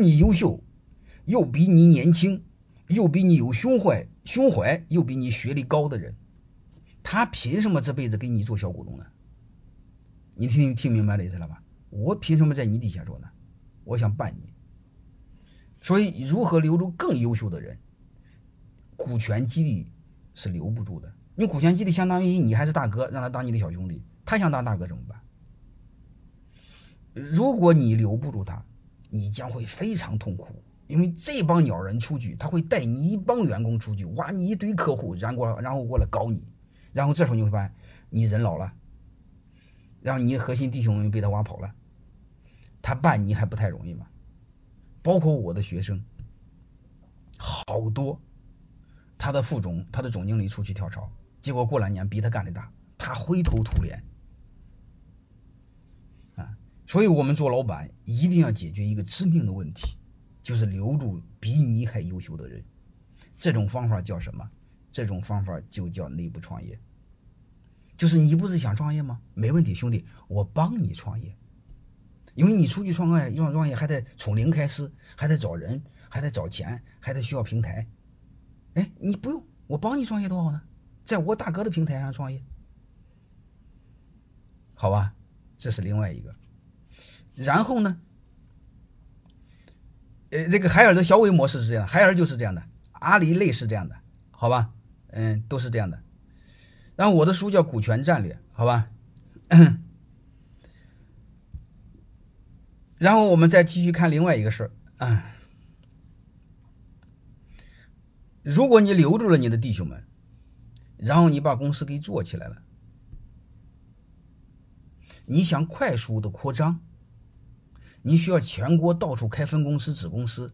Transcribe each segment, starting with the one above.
你优秀，又比你年轻，又比你有胸怀，胸怀又比你学历高的人，他凭什么这辈子给你做小股东呢？你听听明白的意思了吧？我凭什么在你底下做呢？我想办你。所以，如何留住更优秀的人？股权激励是留不住的。你股权激励相当于你还是大哥，让他当你的小兄弟，他想当大哥怎么办？如果你留不住他，你将会非常痛苦，因为这帮鸟人出去，他会带你一帮员工出去，挖你一堆客户，然过然后过来搞你，然后这时候你会发现你人老了，然后你的核心弟兄被他挖跑了，他办你还不太容易吗？包括我的学生，好多，他的副总、他的总经理出去跳槽，结果过两年比他干的大，他灰头土脸。所以我们做老板一定要解决一个致命的问题，就是留住比你还优秀的人。这种方法叫什么？这种方法就叫内部创业。就是你不是想创业吗？没问题，兄弟，我帮你创业。因为你出去创业，创创业还得从零开始，还得找人，还得找钱，还得需要平台。哎，你不用，我帮你创业多好呢，在我大哥的平台上创业，好吧？这是另外一个。然后呢，呃，这个海尔的小伟模式是这样，海尔就是这样的，阿里类似这样的，好吧？嗯，都是这样的。然后我的书叫《股权战略》，好吧？然后我们再继续看另外一个事儿啊，如果你留住了你的弟兄们，然后你把公司给做起来了，你想快速的扩张，你需要全国到处开分公司、子公司。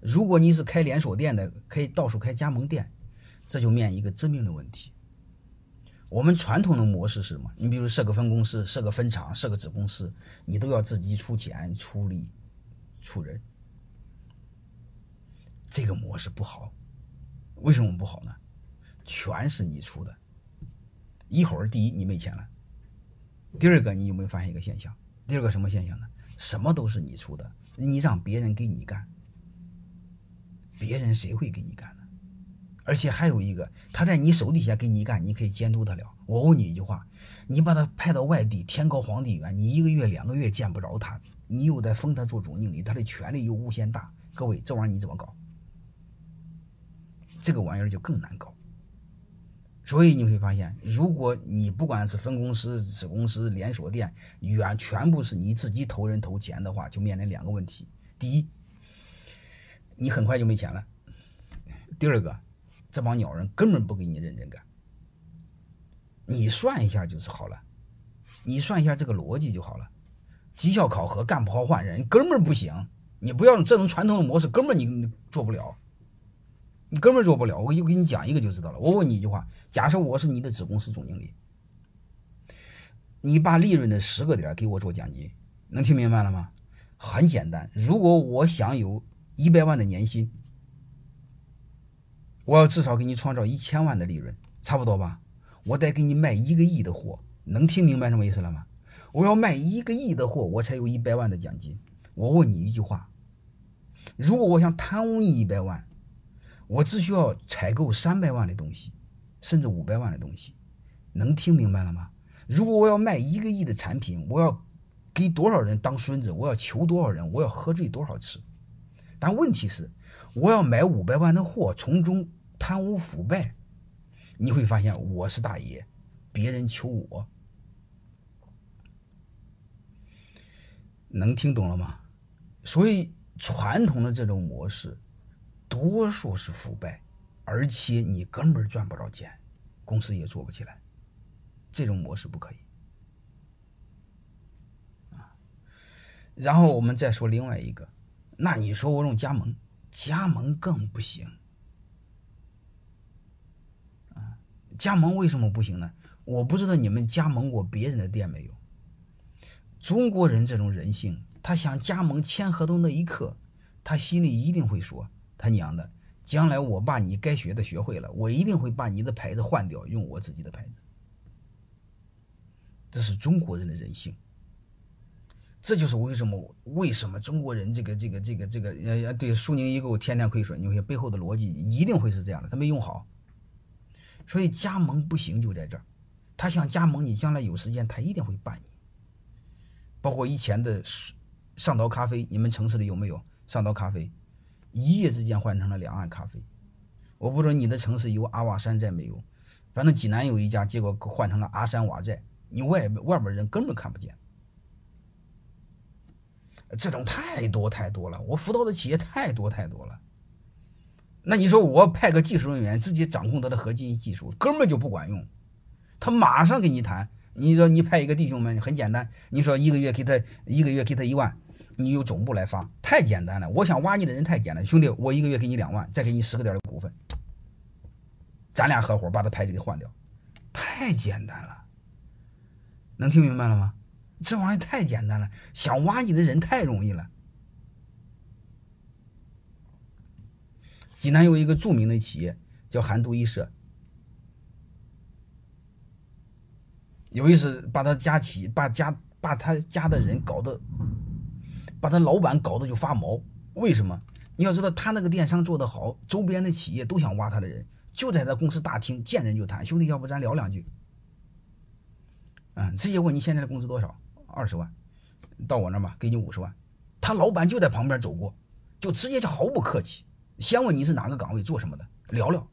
如果你是开连锁店的，可以到处开加盟店，这就面临一个致命的问题。我们传统的模式是什么？你比如设个分公司、设个分厂、设个子公司，你都要自己出钱、出力、出人。这个模式不好，为什么不好呢？全是你出的。一会儿，第一你没钱了，第二个你有没有发现一个现象？第二个什么现象呢？什么都是你出的，你让别人给你干，别人谁会给你干呢？而且还有一个，他在你手底下给你干，你可以监督他了。我问你一句话：你把他派到外地，天高皇帝远，你一个月、两个月见不着他，你又在封他做总经理，他的权力又无限大。各位，这玩意儿你怎么搞？这个玩意儿就更难搞。所以你会发现，如果你不管是分公司、子公司、连锁店，远全部是你自己投人投钱的话，就面临两个问题：第一，你很快就没钱了；第二个。这帮鸟人根本不给你认真干，你算一下就是好了，你算一下这个逻辑就好了。绩效考核干不好换人，根本不行。你不要用这种传统的模式，根本你做不了，你根本做不了。我就给你讲一个就知道了。我问你一句话：假设我是你的子公司总经理，你把利润的十个点给我做奖金，能听明白了吗？很简单，如果我想有一百万的年薪。我要至少给你创造一千万的利润，差不多吧？我得给你卖一个亿的货，能听明白什么意思了吗？我要卖一个亿的货，我才有一百万的奖金。我问你一句话：如果我想贪污你一百万，我只需要采购三百万的东西，甚至五百万的东西，能听明白了吗？如果我要卖一个亿的产品，我要给多少人当孙子？我要求多少人？我要喝醉多少次？但问题是。我要买五百万的货，从中贪污腐败，你会发现我是大爷，别人求我，能听懂了吗？所以传统的这种模式，多数是腐败，而且你根本赚不着钱，公司也做不起来，这种模式不可以啊。然后我们再说另外一个，那你说我用加盟？加盟更不行，啊，加盟为什么不行呢？我不知道你们加盟过别人的店没有。中国人这种人性，他想加盟签合同那一刻，他心里一定会说：“他娘的，将来我把你该学的学会了，我一定会把你的牌子换掉，用我自己的牌子。”这是中国人的人性。这就是为什么为什么中国人这个这个这个这个呃对苏宁易购天天亏损，你会背后的逻辑一定会是这样的，他没用好，所以加盟不行就在这儿，他想加盟你，将来有时间他一定会办你。包括以前的上岛咖啡，你们城市里有没有上岛咖啡？一夜之间换成了两岸咖啡。我不知道你的城市有阿瓦山寨没有，反正济南有一家，结果换成了阿山瓦寨，你外外边人根本看不见。这种太多太多了，我辅导的企业太多太多了。那你说我派个技术人员直接掌控他的核心技术，根本就不管用。他马上跟你谈，你说你派一个弟兄们很简单，你说一个月给他一个月给他一万，你由总部来发，太简单了。我想挖你的人太简单，兄弟，我一个月给你两万，再给你十个点的股份，咱俩合伙把他牌子给换掉，太简单了。能听明白了吗？这玩意太简单了，想挖你的人太容易了。济南有一个著名的企业叫韩都衣舍，有一次把他家企把家把他家的人搞得，把他老板搞得就发毛。为什么？你要知道他那个电商做得好，周边的企业都想挖他的人，就在他公司大厅见人就谈，兄弟，要不咱聊两句？嗯，直接问你现在的工资多少？二十万，到我那吧，给你五十万。他老板就在旁边走过，就直接就毫不客气，先问你是哪个岗位做什么的，聊聊，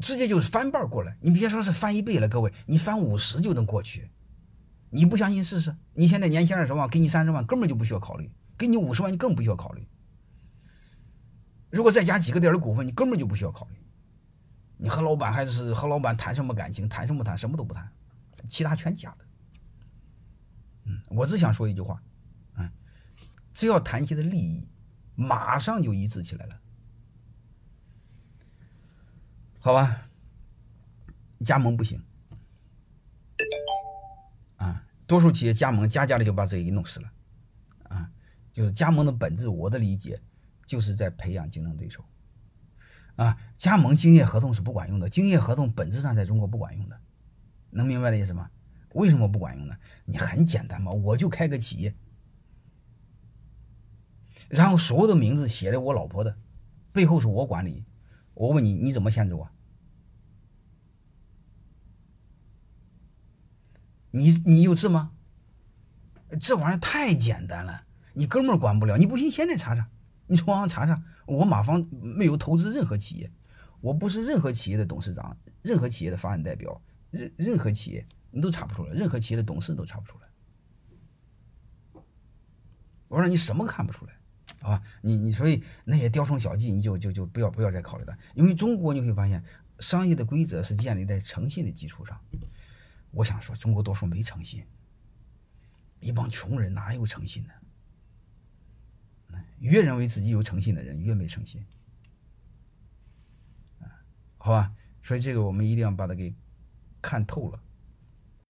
直接就是翻倍过来。你别说是翻一倍了，各位，你翻五十就能过去。你不相信试试？你现在年薪二十万，给你三十万，根本就不需要考虑；给你五十万，你更不需要考虑。如果再加几个点的股份，你根本就不需要考虑。你和老板还是和老板谈什么感情？谈什么谈？什么都不谈，其他全假的。嗯，我只想说一句话，嗯，只要谈起的利益，马上就一致起来了，好吧？加盟不行，多数企业加盟加价的就把自己给弄死了，啊，就是加盟的本质，我的理解就是在培养竞争对手，啊，加盟竞业合同是不管用的，竞业合同本质上在中国不管用的，能明白的意思吗？为什么不管用呢？你很简单嘛，我就开个企业，然后所有的名字写的我老婆的，背后是我管理。我问你，你怎么限制我？你你有治吗？这玩意儿太简单了，你哥们儿管不了。你不信，现在查查，你从网上查查。我马方没有投资任何企业，我不是任何企业的董事长，任何企业的法人代表，任任何企业。你都查不出来，任何企业的董事都查不出来。我说你什么看不出来，啊？你你所以那些雕虫小技，你就就就不要不要再考虑了。因为中国你会发现，商业的规则是建立在诚信的基础上。我想说，中国多数没诚信，一帮穷人哪有诚信呢？越认为自己有诚信的人，越没诚信。好吧，所以这个我们一定要把它给看透了。